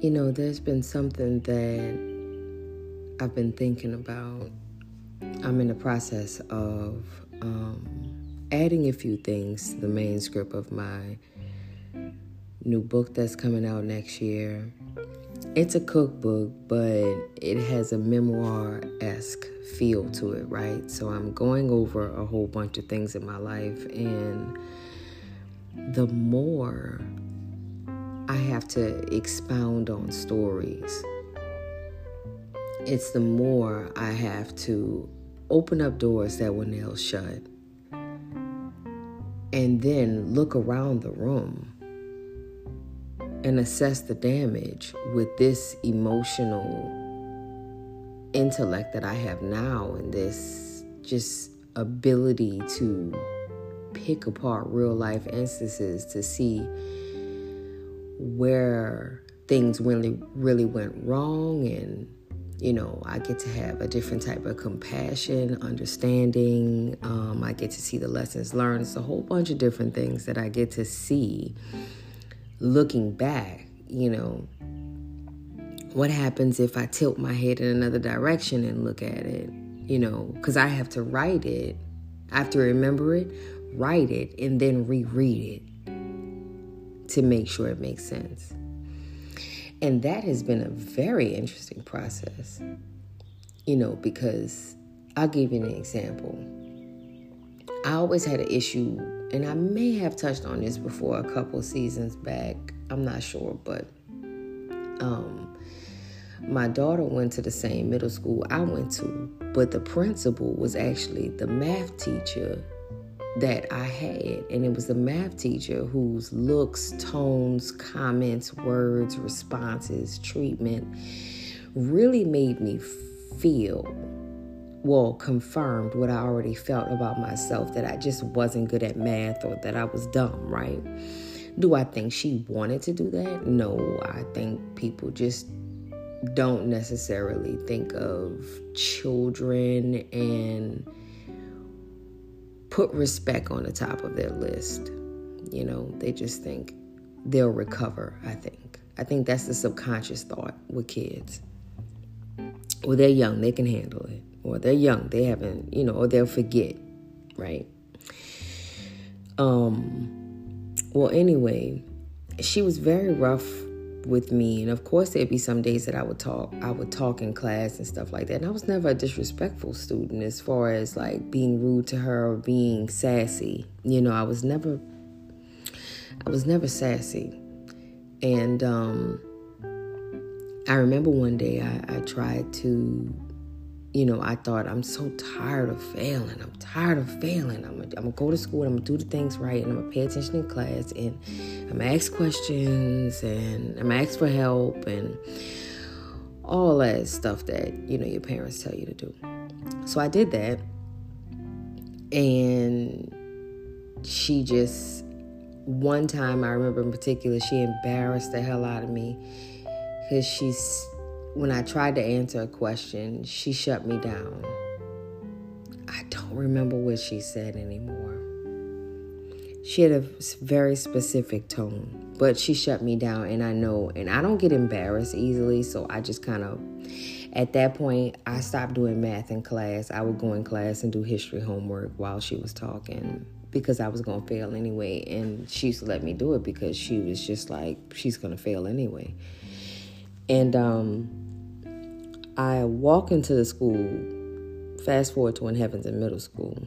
You know, there's been something that I've been thinking about. I'm in the process of um, adding a few things to the main script of my new book that's coming out next year. It's a cookbook, but it has a memoir esque feel to it, right? So I'm going over a whole bunch of things in my life, and the more I have to expound on stories, it's the more I have to open up doors that were nailed shut and then look around the room and assess the damage with this emotional intellect that I have now and this just ability to pick apart real life instances to see where things really really went wrong and you know i get to have a different type of compassion understanding. Um, i get to see the lessons learned. It's a whole bunch of different things that i get to see. Looking back you know what happens if i tilt my head in another direction and look at it you know because i have to write it. I have to remember it write it and then reread it to make sure it makes sense and that has been a very interesting process, you know, because I'll give you an example. I always had an issue, and I may have touched on this before a couple seasons back. I'm not sure, but um, my daughter went to the same middle school I went to, but the principal was actually the math teacher that I had. And it was a math teacher whose looks, tones, comments, words, responses, treatment really made me feel, well, confirmed what I already felt about myself that I just wasn't good at math or that I was dumb, right? Do I think she wanted to do that? No, I think people just don't necessarily think of children and put respect on the top of their list. You know, they just think they'll recover, I think. I think that's the subconscious thought with kids. Well, they're young, they can handle it. Or they're young, they haven't, you know, or they'll forget, right? Um, well, anyway, she was very rough with me. And of course there'd be some days that i would talk i would talk in class and stuff like that. And i was never a disrespectful student as far as like being rude to her or being sassy. You know i was never i was never sassy. And um i remember one day i, I tried to you know, I thought I'm so tired of failing. I'm tired of failing. I'm gonna, I'm gonna go to school and I'm gonna do the things right and I'm gonna pay attention in class and I'm gonna ask questions and I'm gonna ask for help and all that stuff that you know your parents tell you to do. So I did that, and she just one time I remember in particular she embarrassed the hell out of me because she's when I tried to answer a question, she shut me down. I don't remember what she said anymore. She had a very specific tone, but she shut me down, and I know, and I don't get embarrassed easily, so I just kind of, at that point, I stopped doing math in class. I would go in class and do history homework while she was talking because I was going to fail anyway, and she used to let me do it because she was just like, she's going to fail anyway. And um, I walk into the school, fast forward to when Heaven's in middle school.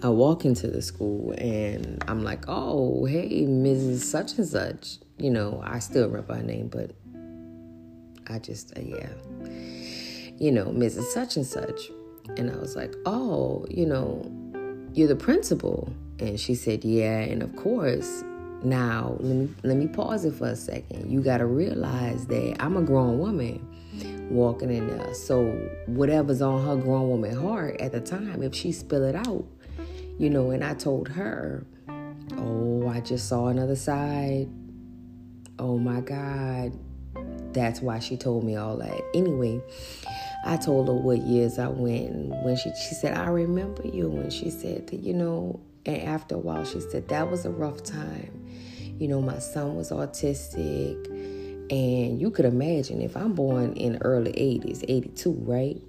I walk into the school and I'm like, oh, hey, Mrs. Such and Such. You know, I still remember her name, but I just, uh, yeah. You know, Mrs. Such and Such. And I was like, oh, you know, you're the principal. And she said, yeah. And of course, now, let me let me pause it for a second. You got to realize that I'm a grown woman walking in there. So whatever's on her grown woman heart at the time, if she spill it out, you know, and I told her, "Oh, I just saw another side. Oh my God." That's why she told me all that. Anyway, I told her what years I went. When she she said, "I remember you," when she said you know, and after a while, she said that was a rough time. You know, my son was autistic, And you could imagine if I'm born in early 80s, 82, right?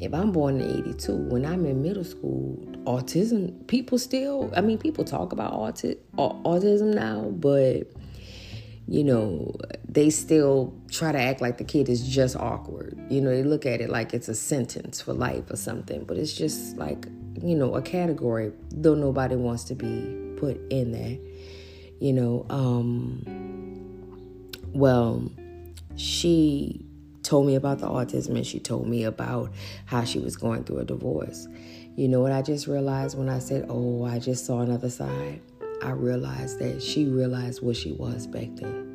If I'm born in 82, when I'm in middle school, autism, people still, I mean, people talk about auti- autism now, but you know, they still try to act like the kid is just awkward. You know, they look at it like it's a sentence for life or something, but it's just like, you know, a category, though nobody wants to be put in there. You know, um, well, she told me about the autism and she told me about how she was going through a divorce. You know what I just realized when I said, Oh, I just saw another side? I realized that she realized what she was back then.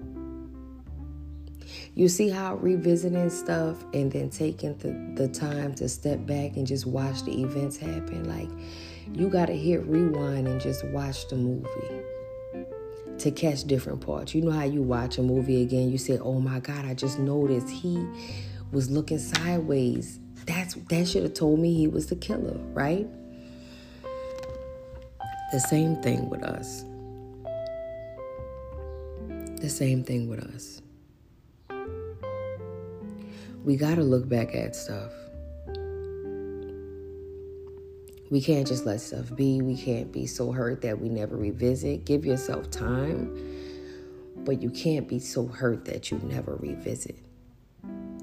You see how revisiting stuff and then taking the, the time to step back and just watch the events happen? Like, you got to hit rewind and just watch the movie to catch different parts. You know how you watch a movie again, you say, "Oh my god, I just noticed he was looking sideways." That's that should have told me he was the killer, right? The same thing with us. The same thing with us. We got to look back at stuff. We can't just let stuff be. We can't be so hurt that we never revisit. Give yourself time, but you can't be so hurt that you never revisit.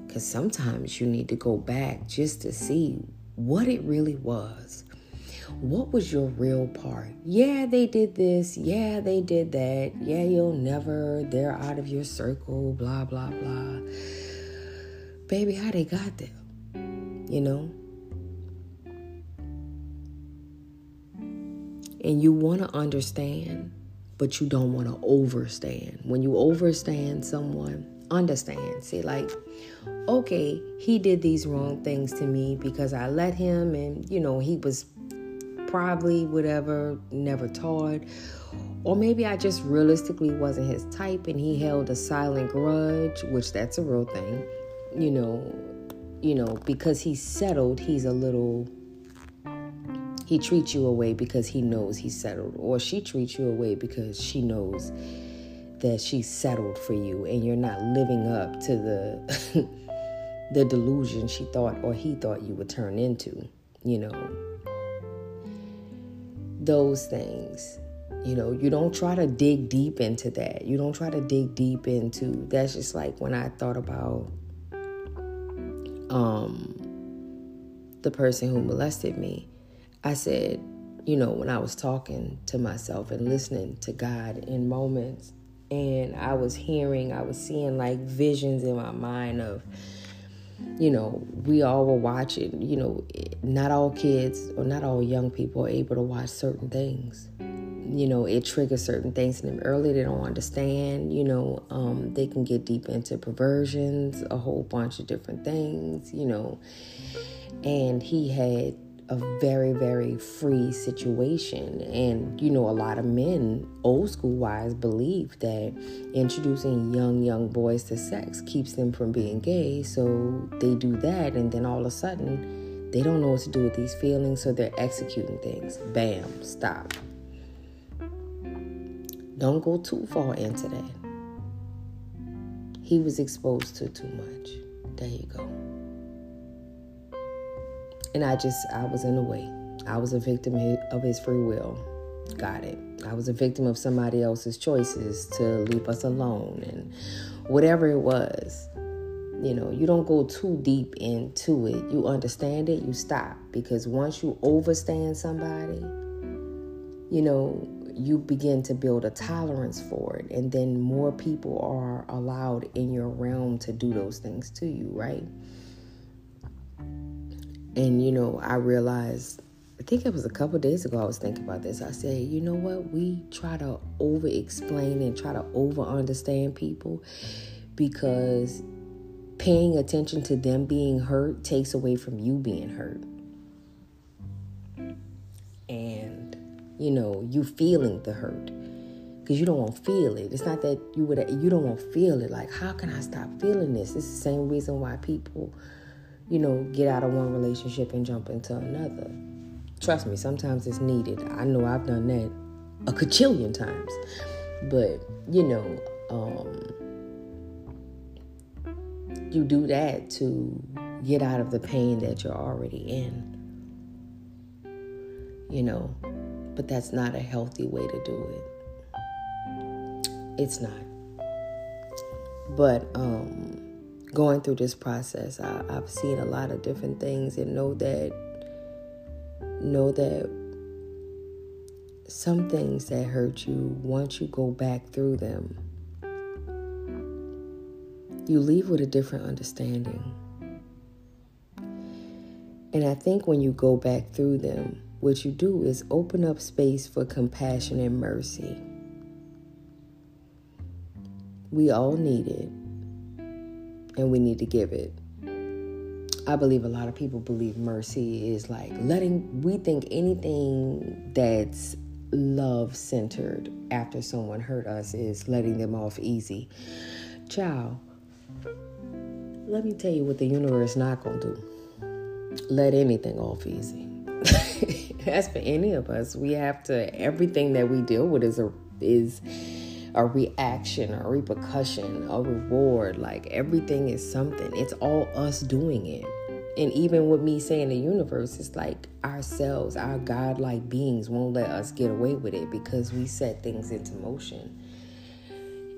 Because sometimes you need to go back just to see what it really was what was your real part? Yeah, they did this. Yeah, they did that. Yeah, you'll never, they're out of your circle, blah, blah, blah. Baby, how they got there? You know? And you want to understand, but you don't want to overstand. When you overstand someone, understand. See, like, okay, he did these wrong things to me because I let him, and you know, he was probably whatever, never taught. Or maybe I just realistically wasn't his type and he held a silent grudge, which that's a real thing. You know, you know, because he's settled, he's a little he treats you away because he knows he's settled or she treats you away because she knows that she's settled for you and you're not living up to the the delusion she thought or he thought you would turn into, you know those things. You know, you don't try to dig deep into that. You don't try to dig deep into that's just like when I thought about um the person who molested me. I said, you know, when I was talking to myself and listening to God in moments and I was hearing, I was seeing like visions in my mind of you know, we all were watching, you know, not all kids or not all young people are able to watch certain things. You know, it triggers certain things in them early. They don't understand, you know, um, they can get deep into perversions, a whole bunch of different things, you know. And he had a very, very free situation. And, you know, a lot of men, old school wise, believe that introducing young, young boys to sex keeps them from being gay. So they do that, and then all of a sudden, they don't know what to do with these feelings, so they're executing things. Bam, stop. Don't go too far into that. He was exposed to too much. There you go. And I just, I was in the way. I was a victim of his free will. Got it. I was a victim of somebody else's choices to leave us alone and whatever it was. You know, you don't go too deep into it. You understand it, you stop. Because once you overstand somebody, you know, you begin to build a tolerance for it. And then more people are allowed in your realm to do those things to you, right? And you know, I realized I think it was a couple days ago I was thinking about this. I said, you know what? We try to over explain and try to over understand people because paying attention to them being hurt takes away from you being hurt. And you know, you feeling the hurt because you don't want to feel it. It's not that you would you don't want to feel it. Like, how can I stop feeling this? It's the same reason why people you know, get out of one relationship and jump into another. Trust me, sometimes it's needed. I know I've done that a cajillion times. But, you know, um, you do that to get out of the pain that you're already in. You know, but that's not a healthy way to do it. It's not. But um, going through this process, I, I've seen a lot of different things and know that know that some things that hurt you, once you go back through them, you leave with a different understanding. And I think when you go back through them, what you do is open up space for compassion and mercy. We all need it, and we need to give it. I believe a lot of people believe mercy is like letting, we think anything that's love centered after someone hurt us is letting them off easy. Child, let me tell you what the universe not gonna do. Let anything off easy. As for any of us. We have to everything that we deal with is a is a reaction, a repercussion, a reward. Like everything is something. It's all us doing it. And even with me saying the universe, it's like ourselves, our godlike beings won't let us get away with it because we set things into motion,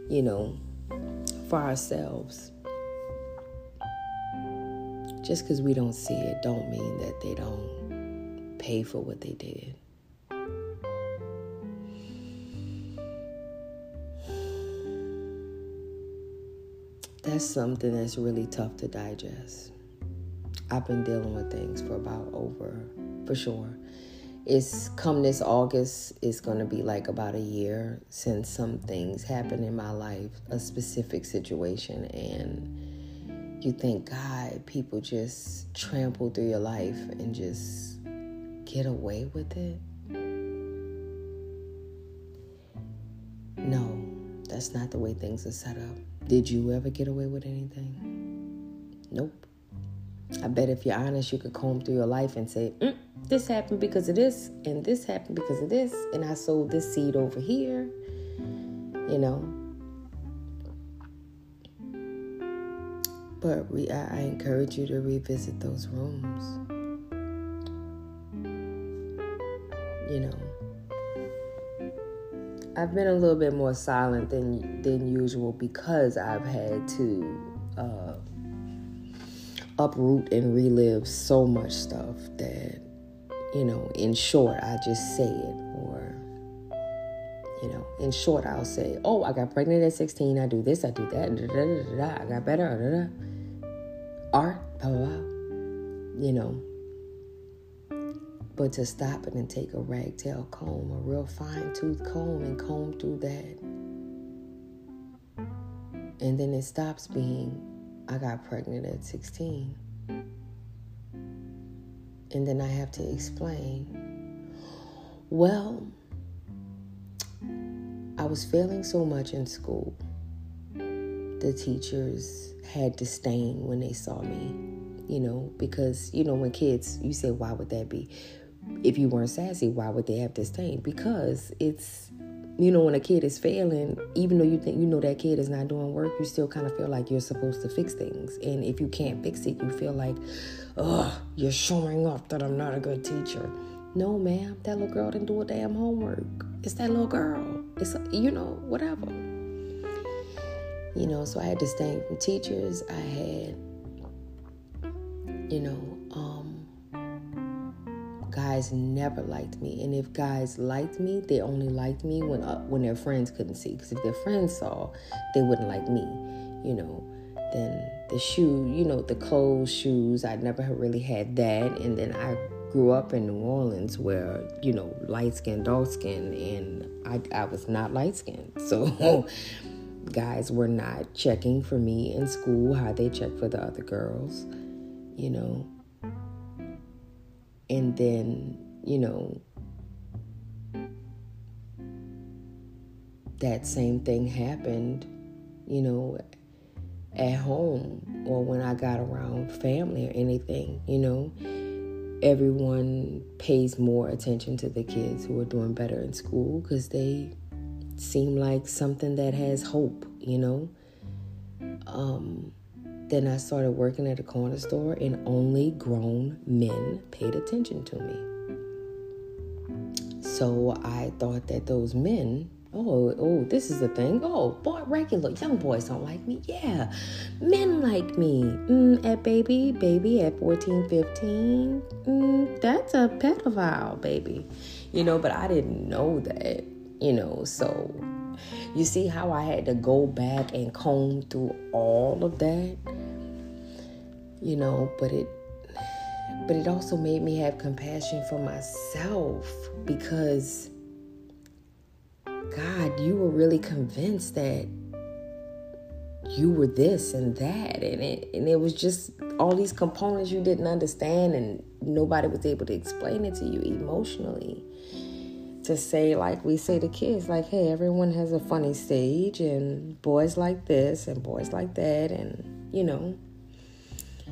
you know, for ourselves. Just because we don't see it, don't mean that they don't pay for what they did. That's something that's really tough to digest. I've been dealing with things for about over, for sure. It's come this August, it's going to be like about a year since some things happened in my life, a specific situation, and you think, God, people just trample through your life and just get away with it? No, that's not the way things are set up. Did you ever get away with anything? Nope. I bet if you're honest, you could comb through your life and say, mm, this happened because of this, and this happened because of this, and I sowed this seed over here, you know. But I, I encourage you to revisit those rooms. You know, I've been a little bit more silent than than usual because I've had to. Uh, uproot and relive so much stuff that, you know, in short, I just say it. Or, you know, in short, I'll say, oh, I got pregnant at 16. I do this, I do that. Da, da, da, I got better. Art, blah, blah, blah. You know. But to stop it and take a rattail comb, a real fine tooth comb, and comb through that. And then it stops being I got pregnant at 16. And then I have to explain. Well, I was failing so much in school. The teachers had disdain when they saw me, you know, because, you know, when kids, you say, why would that be? If you weren't sassy, why would they have disdain? Because it's you know, when a kid is failing, even though you think you know that kid is not doing work, you still kind of feel like you're supposed to fix things. And if you can't fix it, you feel like, oh, you're showing off that I'm not a good teacher. No, ma'am, that little girl didn't do a damn homework. It's that little girl. It's, you know, whatever. You know, so I had stay from teachers. I had, you know, um, guys never liked me. And if guys liked me, they only liked me when uh, when their friends couldn't see. Because if their friends saw, they wouldn't like me. You know. Then the shoe, you know, the clothes, shoes. I never really had that. And then I grew up in New Orleans, where you know, light skin, dark skin, and I I was not light skinned, so. guys were not checking for me in school how they check for the other girls you know and then, you know, that same thing happened, you know, at home or when I got around family or anything, you know. Everyone pays more attention to the kids who are doing better in school because they seem like something that has hope, you know. Um, then I started working at a corner store, and only grown men paid attention to me. So I thought that those men, oh, oh, this is the thing. Oh, boy, regular young boys don't like me. Yeah, men like me. Mm, at baby, baby at 14, 15, mm, that's a pedophile, baby. You know, but I didn't know that, you know, so you see how I had to go back and comb through all of that? You know, but it but it also made me have compassion for myself because God, you were really convinced that you were this and that and it and it was just all these components you didn't understand and nobody was able to explain it to you emotionally to say like we say to kids like hey everyone has a funny stage and boys like this and boys like that and you know.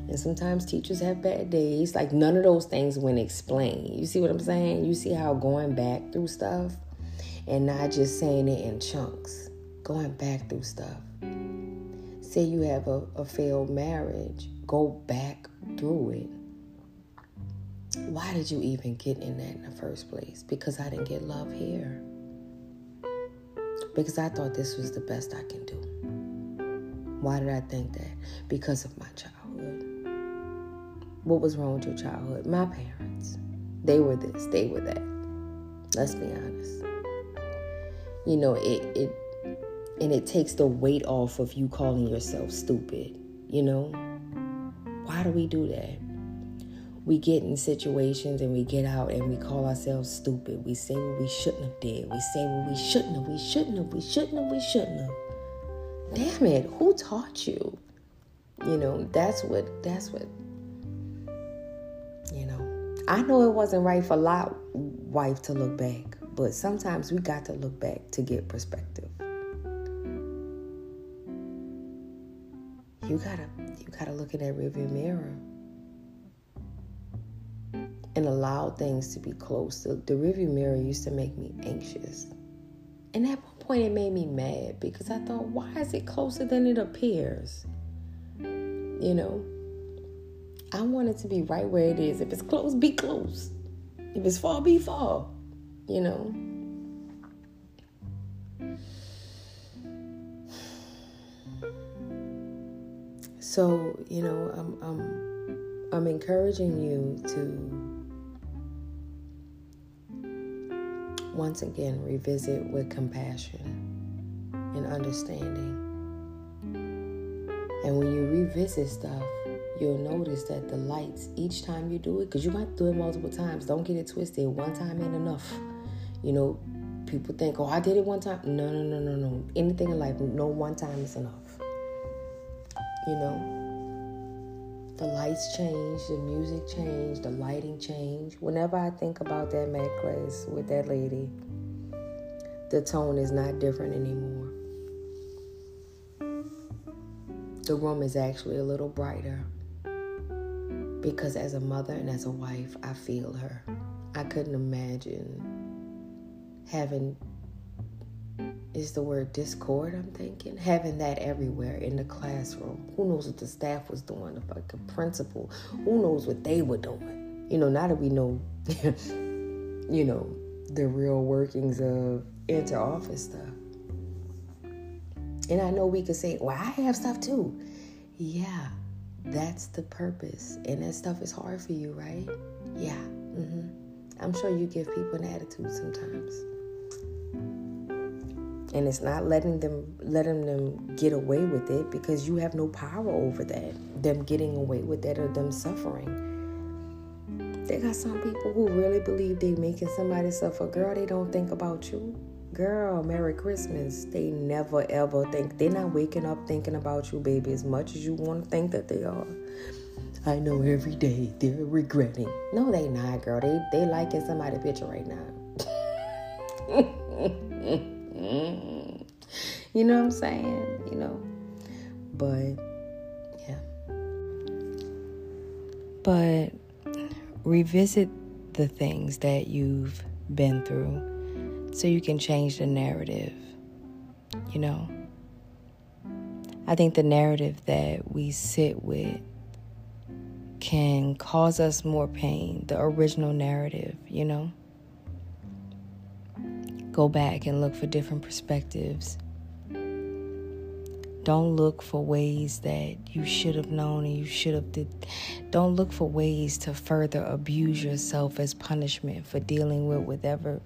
And sometimes teachers have bad days. Like none of those things when explained. You see what i'm saying? You see how going back through stuff and not just saying it in chunks. Going back through stuff. Say you have a, a failed marriage. Go back through it why did you even get in that in the first place? Because I didn't get love here. Because I thought this was the best I can do. Why did I think that? Because of my childhood. What was wrong with your childhood? My parents. They were this, they were that. Let's be honest. You know, it it and it takes the weight off of you calling yourself stupid, you know? Why do we do that? We get in situations and we get out and we call ourselves stupid. We say what we shouldn't have did. We say what we shouldn't have. We shouldn't have. We shouldn't have. We shouldn't have. Damn it! Who taught you? You know that's what. That's what. You know, I know it wasn't right for lot wife to look back, but sometimes we got to look back to get perspective. You gotta, you gotta look in that rearview mirror and allow things to be close. The, the rearview mirror used to make me anxious. And at one point, it made me mad because I thought, why is it closer than it appears? You know, I want it to be right where it is. If it's close, be close. If it's far, be far. You know. So, you know, I'm I'm I'm encouraging you to once again revisit with compassion and understanding. And when you revisit stuff, you'll notice that the lights each time you do it, because you might do it multiple times. Don't get it twisted. One time ain't enough. You know, people think, oh, I did it one time. No, no, no, no, no. Anything in life, no one time is enough. You know, the lights change, the music changed, the lighting changed. Whenever I think about that necklace with that lady, the tone is not different anymore. The room is actually a little brighter because as a mother and as a wife, I feel her. I couldn't imagine having is the word discord, I'm thinking. Having that everywhere in the classroom. Who knows what the staff was doing, the fucking principal. Who knows what they were doing. You know, now that we know, you know, the real workings of inter-office stuff. And I know we could say, well, I have stuff too. Yeah, that's the purpose. And that stuff is hard for you, right? Yeah. Mm-hmm. I'm sure you give people an attitude sometimes and it's not letting them letting them get away with it because you have no power over that them getting away with that or them suffering. They got some people who really believe they making somebody suffer. Girl they don't think about you. Girl merry christmas. They never ever think they're not waking up thinking about you baby as much as you want to think that they are. I know every day they're regretting. No they not girl. They they liking somebody picture right now You know what I'm saying? You know, but yeah. But revisit the things that you've been through so you can change the narrative. You know, I think the narrative that we sit with can cause us more pain, the original narrative, you know? Go back and look for different perspectives. Don't look for ways that you should have known and you should have did. Don't look for ways to further abuse yourself as punishment for dealing with whatever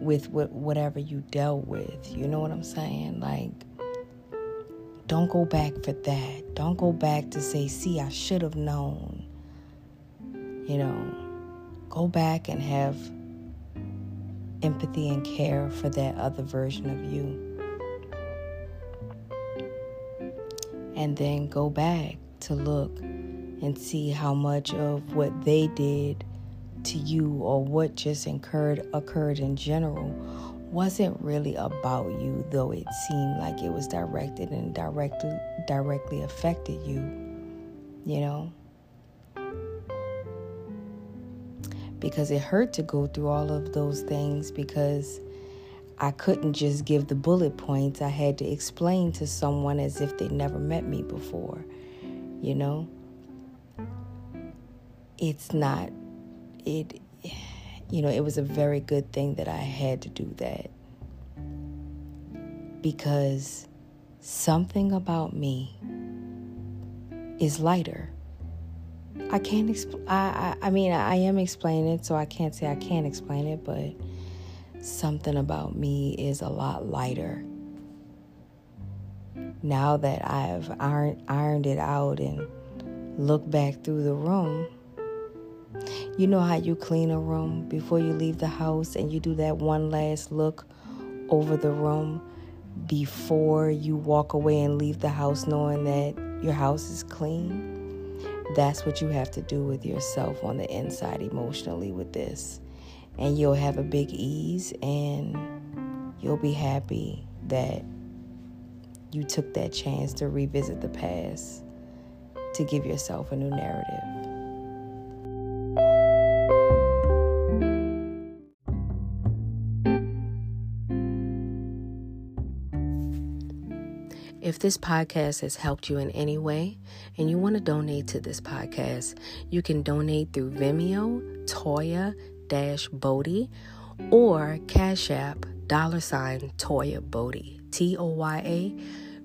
with whatever you dealt with. You know what I'm saying? Like don't go back for that. Don't go back to say, "See, I should have known." You know, go back and have empathy and care for that other version of you. And then go back to look and see how much of what they did to you or what just occurred occurred in general wasn't really about you though it seemed like it was directed and directly directly affected you you know because it hurt to go through all of those things because I couldn't just give the bullet points. I had to explain to someone as if they never met me before. You know? It's not it you know, it was a very good thing that I had to do that. Because something about me is lighter. I can't explain. I, I mean I am explaining it, so I can't say I can't explain it, but something about me is a lot lighter. Now that I've iron, ironed it out and look back through the room, you know how you clean a room before you leave the house and you do that one last look over the room before you walk away and leave the house knowing that your house is clean? That's what you have to do with yourself on the inside emotionally with this. And you'll have a big ease and you'll be happy that you took that chance to revisit the past to give yourself a new narrative. If this podcast has helped you in any way and you want to donate to this podcast, you can donate through Venmo, Toya Dash Bodie, or Cash App dollar sign Toya Boudy. T O Y A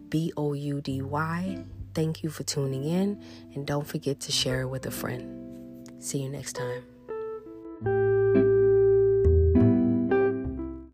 B O U D Y. Thank you for tuning in and don't forget to share it with a friend. See you next time.